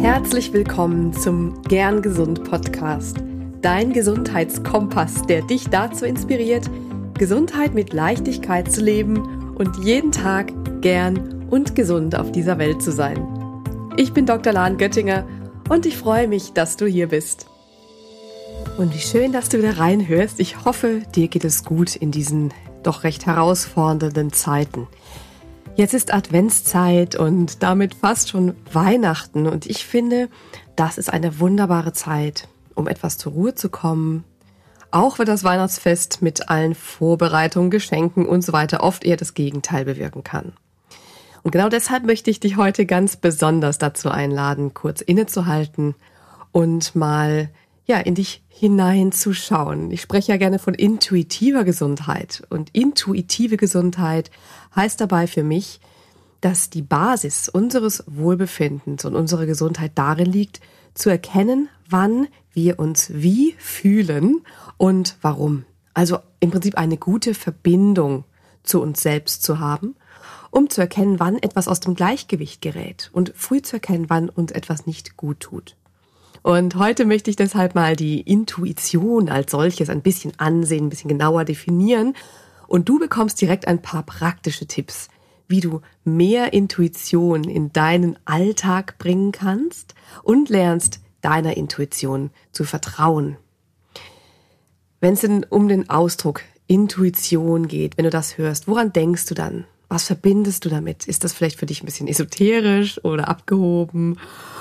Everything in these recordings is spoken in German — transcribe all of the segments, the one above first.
Herzlich willkommen zum Gern Gesund Podcast, dein Gesundheitskompass, der dich dazu inspiriert, Gesundheit mit Leichtigkeit zu leben und jeden Tag gern und gesund auf dieser Welt zu sein. Ich bin Dr. Lahn Göttinger und ich freue mich, dass du hier bist. Und wie schön, dass du wieder reinhörst. Ich hoffe, dir geht es gut in diesen doch recht herausfordernden Zeiten. Jetzt ist Adventszeit und damit fast schon Weihnachten und ich finde, das ist eine wunderbare Zeit, um etwas zur Ruhe zu kommen. Auch wenn das Weihnachtsfest mit allen Vorbereitungen, Geschenken und so weiter oft eher das Gegenteil bewirken kann. Und genau deshalb möchte ich dich heute ganz besonders dazu einladen, kurz innezuhalten und mal ja, in dich hineinzuschauen. Ich spreche ja gerne von intuitiver Gesundheit. Und intuitive Gesundheit heißt dabei für mich, dass die Basis unseres Wohlbefindens und unserer Gesundheit darin liegt, zu erkennen, wann wir uns wie fühlen und warum. Also im Prinzip eine gute Verbindung zu uns selbst zu haben, um zu erkennen, wann etwas aus dem Gleichgewicht gerät und früh zu erkennen, wann uns etwas nicht gut tut. Und heute möchte ich deshalb mal die Intuition als solches ein bisschen ansehen, ein bisschen genauer definieren. Und du bekommst direkt ein paar praktische Tipps, wie du mehr Intuition in deinen Alltag bringen kannst und lernst, deiner Intuition zu vertrauen. Wenn es denn um den Ausdruck Intuition geht, wenn du das hörst, woran denkst du dann? Was verbindest du damit? Ist das vielleicht für dich ein bisschen esoterisch oder abgehoben?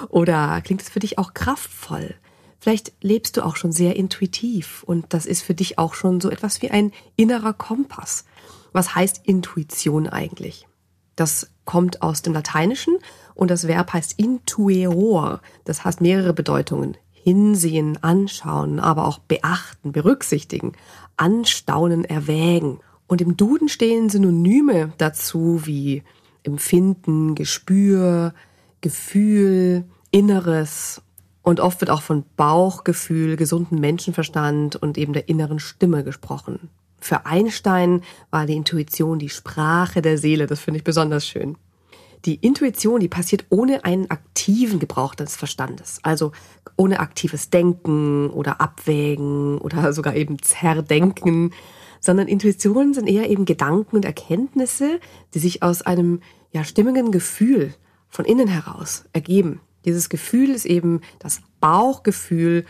Oder klingt es für dich auch kraftvoll? Vielleicht lebst du auch schon sehr intuitiv und das ist für dich auch schon so etwas wie ein innerer Kompass. Was heißt Intuition eigentlich? Das kommt aus dem Lateinischen und das Verb heißt intueror. Das heißt mehrere Bedeutungen. Hinsehen, anschauen, aber auch beachten, berücksichtigen, anstaunen, erwägen. Und im Duden stehen Synonyme dazu wie Empfinden, Gespür, Gefühl, Inneres. Und oft wird auch von Bauchgefühl, gesunden Menschenverstand und eben der inneren Stimme gesprochen. Für Einstein war die Intuition die Sprache der Seele. Das finde ich besonders schön. Die Intuition, die passiert ohne einen aktiven Gebrauch des Verstandes. Also ohne aktives Denken oder Abwägen oder sogar eben Zerdenken, sondern Intuitionen sind eher eben Gedanken und Erkenntnisse, die sich aus einem ja stimmigen Gefühl von innen heraus ergeben. Dieses Gefühl ist eben das Bauchgefühl,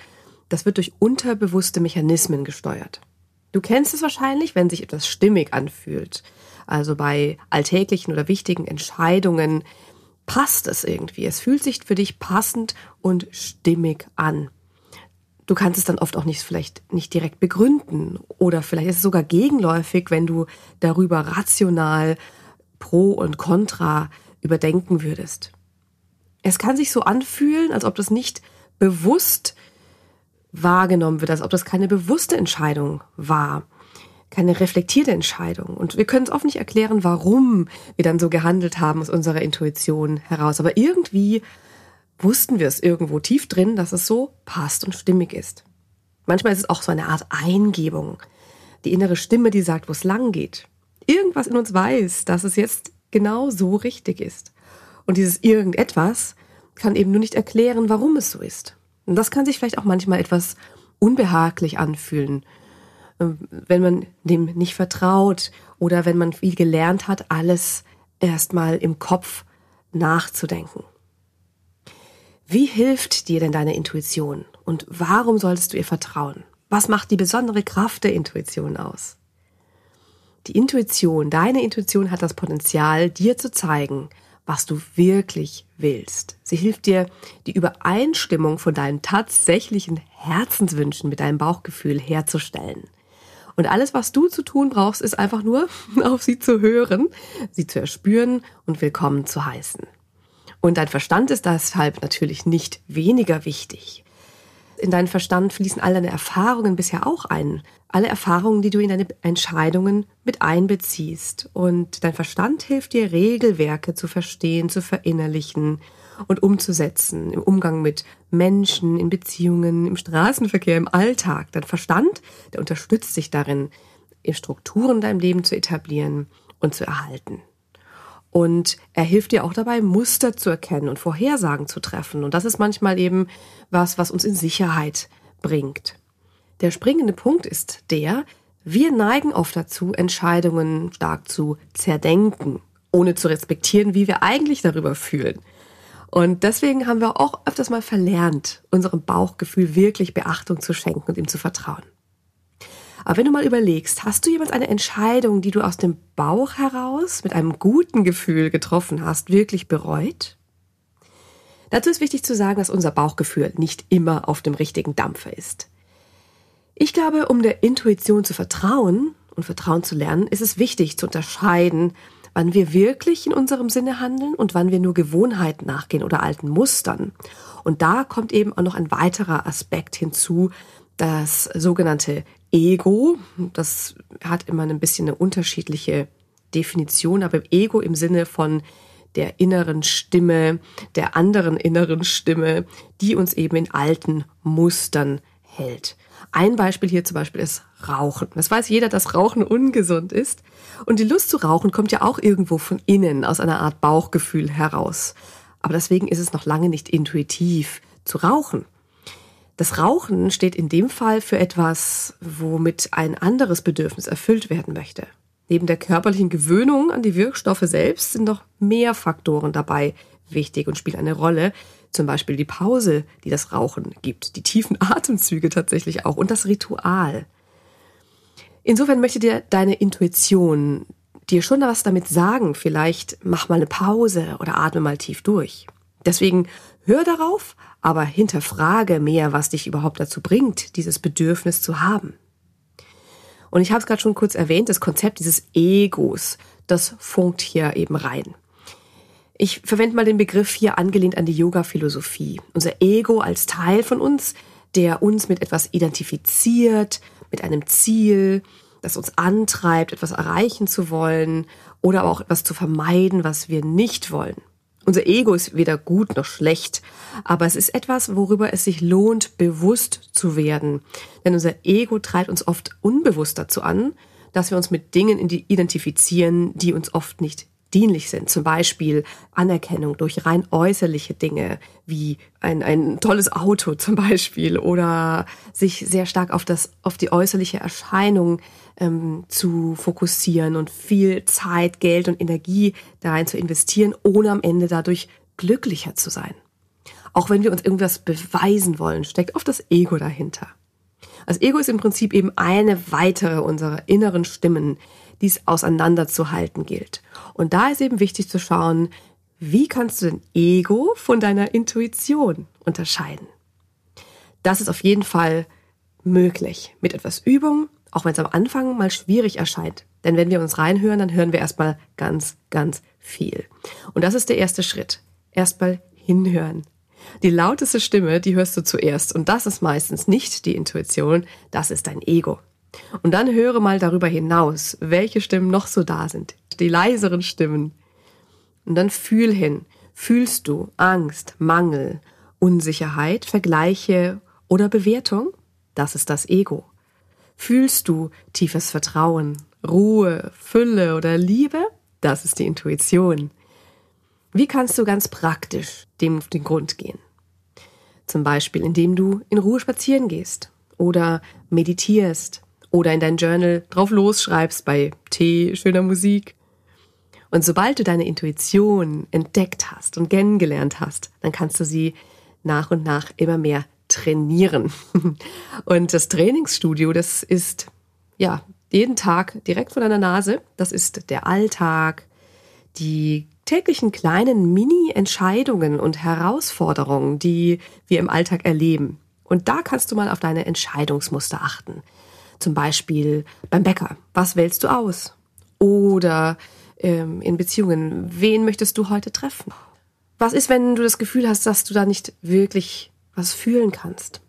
das wird durch unterbewusste Mechanismen gesteuert. Du kennst es wahrscheinlich, wenn sich etwas stimmig anfühlt. Also bei alltäglichen oder wichtigen Entscheidungen passt es irgendwie. Es fühlt sich für dich passend und stimmig an. Du kannst es dann oft auch nicht vielleicht nicht direkt begründen oder vielleicht ist es sogar gegenläufig, wenn du darüber rational pro und contra überdenken würdest. Es kann sich so anfühlen, als ob das nicht bewusst wahrgenommen wird, als ob das keine bewusste Entscheidung war, keine reflektierte Entscheidung. Und wir können es oft nicht erklären, warum wir dann so gehandelt haben aus unserer Intuition heraus. Aber irgendwie wussten wir es irgendwo tief drin, dass es so passt und stimmig ist. Manchmal ist es auch so eine Art Eingebung. Die innere Stimme, die sagt, wo es lang geht. Irgendwas in uns weiß, dass es jetzt genau so richtig ist. Und dieses irgendetwas kann eben nur nicht erklären, warum es so ist. Und das kann sich vielleicht auch manchmal etwas unbehaglich anfühlen, ähm, wenn man dem nicht vertraut oder wenn man viel gelernt hat, alles erstmal im Kopf nachzudenken. Wie hilft dir denn deine Intuition und warum solltest du ihr vertrauen? Was macht die besondere Kraft der Intuition aus? Die Intuition, deine Intuition hat das Potenzial, dir zu zeigen, was du wirklich willst. Sie hilft dir, die Übereinstimmung von deinen tatsächlichen Herzenswünschen mit deinem Bauchgefühl herzustellen. Und alles, was du zu tun brauchst, ist einfach nur auf sie zu hören, sie zu erspüren und willkommen zu heißen. Und dein Verstand ist deshalb natürlich nicht weniger wichtig. In deinen Verstand fließen all deine Erfahrungen bisher auch ein. Alle Erfahrungen, die du in deine Entscheidungen mit einbeziehst. Und dein Verstand hilft dir, Regelwerke zu verstehen, zu verinnerlichen und umzusetzen. Im Umgang mit Menschen, in Beziehungen, im Straßenverkehr, im Alltag. Dein Verstand, der unterstützt sich darin, Strukturen in deinem Leben zu etablieren und zu erhalten. Und er hilft dir auch dabei, Muster zu erkennen und Vorhersagen zu treffen. Und das ist manchmal eben was, was uns in Sicherheit bringt. Der springende Punkt ist der, wir neigen oft dazu, Entscheidungen stark zu zerdenken, ohne zu respektieren, wie wir eigentlich darüber fühlen. Und deswegen haben wir auch öfters mal verlernt, unserem Bauchgefühl wirklich Beachtung zu schenken und ihm zu vertrauen. Aber wenn du mal überlegst, hast du jemals eine Entscheidung, die du aus dem Bauch heraus mit einem guten Gefühl getroffen hast, wirklich bereut? Dazu ist wichtig zu sagen, dass unser Bauchgefühl nicht immer auf dem richtigen Dampfer ist. Ich glaube, um der Intuition zu vertrauen und Vertrauen zu lernen, ist es wichtig zu unterscheiden, wann wir wirklich in unserem Sinne handeln und wann wir nur Gewohnheiten nachgehen oder alten Mustern. Und da kommt eben auch noch ein weiterer Aspekt hinzu, das sogenannte Ego. Das hat immer ein bisschen eine unterschiedliche Definition, aber Ego im Sinne von der inneren Stimme, der anderen inneren Stimme, die uns eben in alten Mustern hält. Ein Beispiel hier zum Beispiel ist Rauchen. Das weiß jeder, dass Rauchen ungesund ist. Und die Lust zu rauchen kommt ja auch irgendwo von innen, aus einer Art Bauchgefühl heraus. Aber deswegen ist es noch lange nicht intuitiv zu rauchen. Das Rauchen steht in dem Fall für etwas, womit ein anderes Bedürfnis erfüllt werden möchte. Neben der körperlichen Gewöhnung an die Wirkstoffe selbst sind noch mehr Faktoren dabei wichtig und spielen eine Rolle, zum Beispiel die Pause, die das Rauchen gibt, die tiefen Atemzüge tatsächlich auch und das Ritual. Insofern möchte dir deine Intuition dir schon was damit sagen. Vielleicht mach mal eine Pause oder atme mal tief durch. Deswegen hör darauf, aber hinterfrage mehr, was dich überhaupt dazu bringt, dieses Bedürfnis zu haben. Und ich habe es gerade schon kurz erwähnt, das Konzept dieses Egos, das funkt hier eben rein. Ich verwende mal den Begriff hier angelehnt an die Yoga-Philosophie. Unser Ego als Teil von uns, der uns mit etwas identifiziert, mit einem Ziel, das uns antreibt, etwas erreichen zu wollen oder auch etwas zu vermeiden, was wir nicht wollen. Unser Ego ist weder gut noch schlecht, aber es ist etwas, worüber es sich lohnt, bewusst zu werden. Denn unser Ego treibt uns oft unbewusst dazu an, dass wir uns mit Dingen identifizieren, die uns oft nicht dienlich sind. Zum Beispiel Anerkennung durch rein äußerliche Dinge, wie ein, ein tolles Auto zum Beispiel, oder sich sehr stark auf das, auf die äußerliche Erscheinung ähm, zu fokussieren und viel Zeit, Geld und Energie da rein zu investieren, ohne am Ende dadurch glücklicher zu sein. Auch wenn wir uns irgendwas beweisen wollen, steckt oft das Ego dahinter. Das Ego ist im Prinzip eben eine weitere unserer inneren Stimmen, die es auseinanderzuhalten gilt. Und da ist eben wichtig zu schauen, wie kannst du dein Ego von deiner Intuition unterscheiden? Das ist auf jeden Fall möglich mit etwas Übung, auch wenn es am Anfang mal schwierig erscheint. Denn wenn wir uns reinhören, dann hören wir erstmal ganz, ganz viel. Und das ist der erste Schritt. Erstmal hinhören. Die lauteste Stimme, die hörst du zuerst. Und das ist meistens nicht die Intuition, das ist dein Ego. Und dann höre mal darüber hinaus, welche Stimmen noch so da sind. Die leiseren Stimmen. Und dann fühl hin. Fühlst du Angst, Mangel, Unsicherheit, Vergleiche oder Bewertung? Das ist das Ego. Fühlst du tiefes Vertrauen, Ruhe, Fülle oder Liebe? Das ist die Intuition. Wie kannst du ganz praktisch dem auf den Grund gehen? Zum Beispiel, indem du in Ruhe spazieren gehst oder meditierst oder in dein Journal drauf losschreibst bei Tee, schöner Musik. Und sobald du deine Intuition entdeckt hast und kennengelernt hast, dann kannst du sie nach und nach immer mehr trainieren. Und das Trainingsstudio, das ist ja jeden Tag direkt vor deiner Nase. Das ist der Alltag, die täglichen kleinen Mini-Entscheidungen und Herausforderungen, die wir im Alltag erleben. Und da kannst du mal auf deine Entscheidungsmuster achten. Zum Beispiel beim Bäcker. Was wählst du aus? Oder ähm, in Beziehungen. Wen möchtest du heute treffen? Was ist, wenn du das Gefühl hast, dass du da nicht wirklich was fühlen kannst?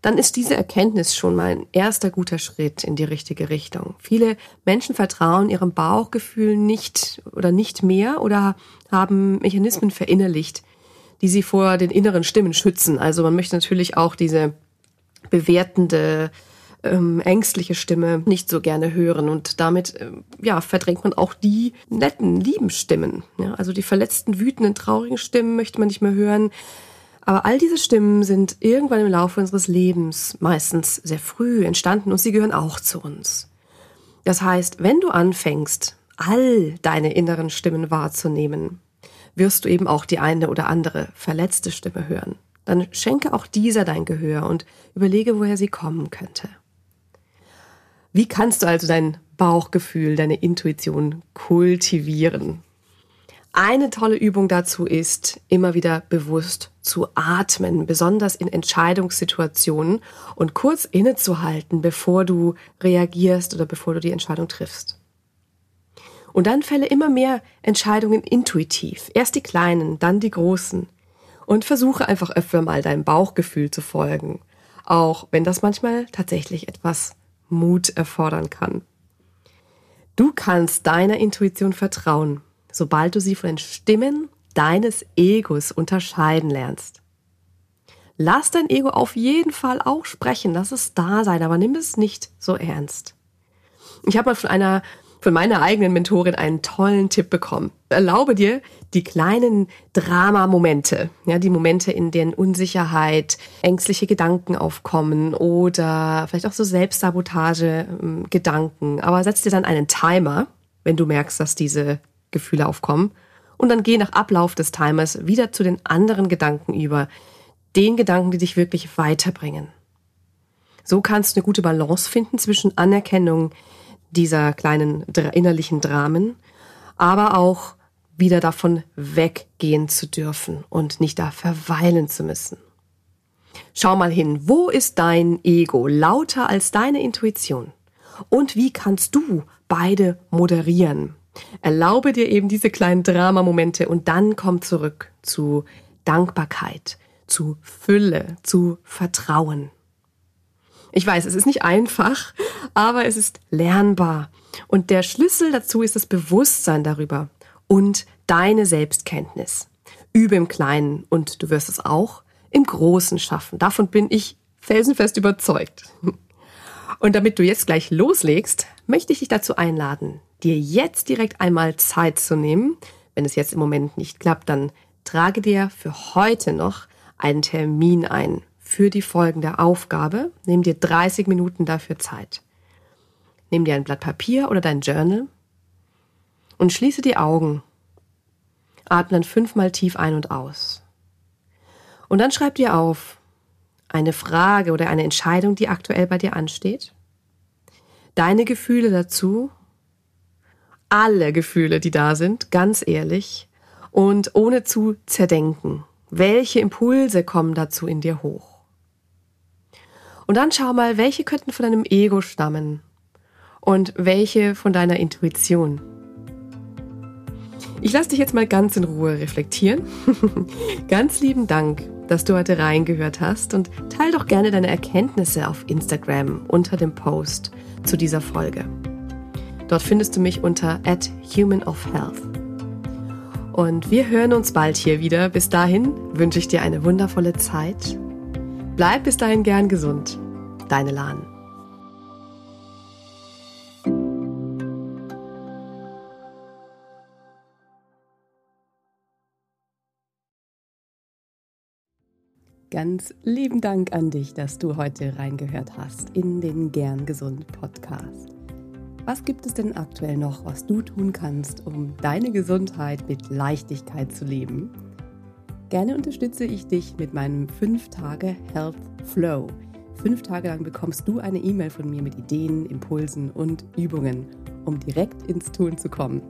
Dann ist diese Erkenntnis schon mal ein erster guter Schritt in die richtige Richtung. Viele Menschen vertrauen ihrem Bauchgefühl nicht oder nicht mehr oder haben Mechanismen verinnerlicht, die sie vor den inneren Stimmen schützen. Also man möchte natürlich auch diese bewertende ähm, ängstliche Stimme nicht so gerne hören. Und damit äh, ja, verdrängt man auch die netten, lieben Stimmen. Ja, also die verletzten, wütenden, traurigen Stimmen möchte man nicht mehr hören. Aber all diese Stimmen sind irgendwann im Laufe unseres Lebens, meistens sehr früh, entstanden und sie gehören auch zu uns. Das heißt, wenn du anfängst, all deine inneren Stimmen wahrzunehmen, wirst du eben auch die eine oder andere verletzte Stimme hören. Dann schenke auch dieser dein Gehör und überlege, woher sie kommen könnte. Wie kannst du also dein Bauchgefühl, deine Intuition kultivieren? Eine tolle Übung dazu ist, immer wieder bewusst zu atmen, besonders in Entscheidungssituationen und kurz innezuhalten, bevor du reagierst oder bevor du die Entscheidung triffst. Und dann fälle immer mehr Entscheidungen intuitiv. Erst die kleinen, dann die großen. Und versuche einfach öfter mal deinem Bauchgefühl zu folgen. Auch wenn das manchmal tatsächlich etwas Mut erfordern kann. Du kannst deiner Intuition vertrauen sobald du sie von den Stimmen deines Egos unterscheiden lernst. Lass dein Ego auf jeden Fall auch sprechen, lass es da sein, aber nimm es nicht so ernst. Ich habe mal von einer von meiner eigenen Mentorin einen tollen Tipp bekommen. Erlaube dir die kleinen Drama-Momente, ja, die Momente, in denen Unsicherheit, ängstliche Gedanken aufkommen oder vielleicht auch so Selbstsabotage-Gedanken. Aber setz dir dann einen Timer, wenn du merkst, dass diese Gefühle aufkommen. Und dann geh nach Ablauf des Timers wieder zu den anderen Gedanken über, den Gedanken, die dich wirklich weiterbringen. So kannst du eine gute Balance finden zwischen Anerkennung dieser kleinen innerlichen Dramen, aber auch wieder davon weggehen zu dürfen und nicht da verweilen zu müssen. Schau mal hin, wo ist dein Ego lauter als deine Intuition? Und wie kannst du beide moderieren? Erlaube dir eben diese kleinen Dramamomente und dann komm zurück zu Dankbarkeit, zu Fülle, zu Vertrauen. Ich weiß, es ist nicht einfach, aber es ist lernbar. Und der Schlüssel dazu ist das Bewusstsein darüber und deine Selbstkenntnis. Übe im Kleinen und du wirst es auch im Großen schaffen. Davon bin ich felsenfest überzeugt. Und damit du jetzt gleich loslegst, möchte ich dich dazu einladen, dir jetzt direkt einmal Zeit zu nehmen. Wenn es jetzt im Moment nicht klappt, dann trage dir für heute noch einen Termin ein für die folgende Aufgabe. Nimm dir 30 Minuten dafür Zeit. Nimm dir ein Blatt Papier oder dein Journal und schließe die Augen. Atme dann fünfmal tief ein und aus. Und dann schreib dir auf eine Frage oder eine Entscheidung, die aktuell bei dir ansteht. Deine Gefühle dazu alle Gefühle, die da sind, ganz ehrlich und ohne zu zerdenken. Welche Impulse kommen dazu in dir hoch? Und dann schau mal, welche könnten von deinem Ego stammen und welche von deiner Intuition. Ich lasse dich jetzt mal ganz in Ruhe reflektieren. ganz lieben Dank, dass du heute reingehört hast und teil doch gerne deine Erkenntnisse auf Instagram unter dem Post zu dieser Folge. Dort findest du mich unter at Human of Health. Und wir hören uns bald hier wieder. Bis dahin wünsche ich dir eine wundervolle Zeit. Bleib bis dahin gern gesund. Deine Lahn. Ganz lieben Dank an dich, dass du heute reingehört hast in den Gern Gesund Podcast. Was gibt es denn aktuell noch, was du tun kannst, um deine Gesundheit mit Leichtigkeit zu leben? Gerne unterstütze ich dich mit meinem 5-Tage Health Flow. Fünf Tage lang bekommst du eine E-Mail von mir mit Ideen, Impulsen und Übungen, um direkt ins Tun zu kommen.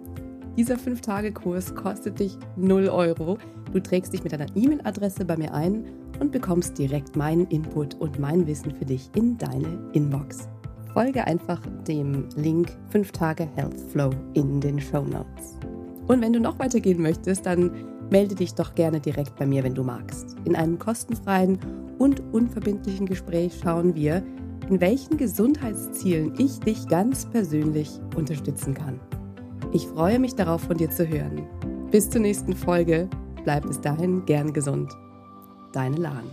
Dieser 5-Tage-Kurs kostet dich 0 Euro. Du trägst dich mit deiner E-Mail-Adresse bei mir ein und bekommst direkt meinen Input und mein Wissen für dich in deine Inbox folge einfach dem Link 5 Tage Health Flow in den Show Notes. Und wenn du noch weitergehen möchtest, dann melde dich doch gerne direkt bei mir, wenn du magst. In einem kostenfreien und unverbindlichen Gespräch schauen wir, in welchen Gesundheitszielen ich dich ganz persönlich unterstützen kann. Ich freue mich darauf, von dir zu hören. Bis zur nächsten Folge. Bleib bis dahin gern gesund. Deine Lahn.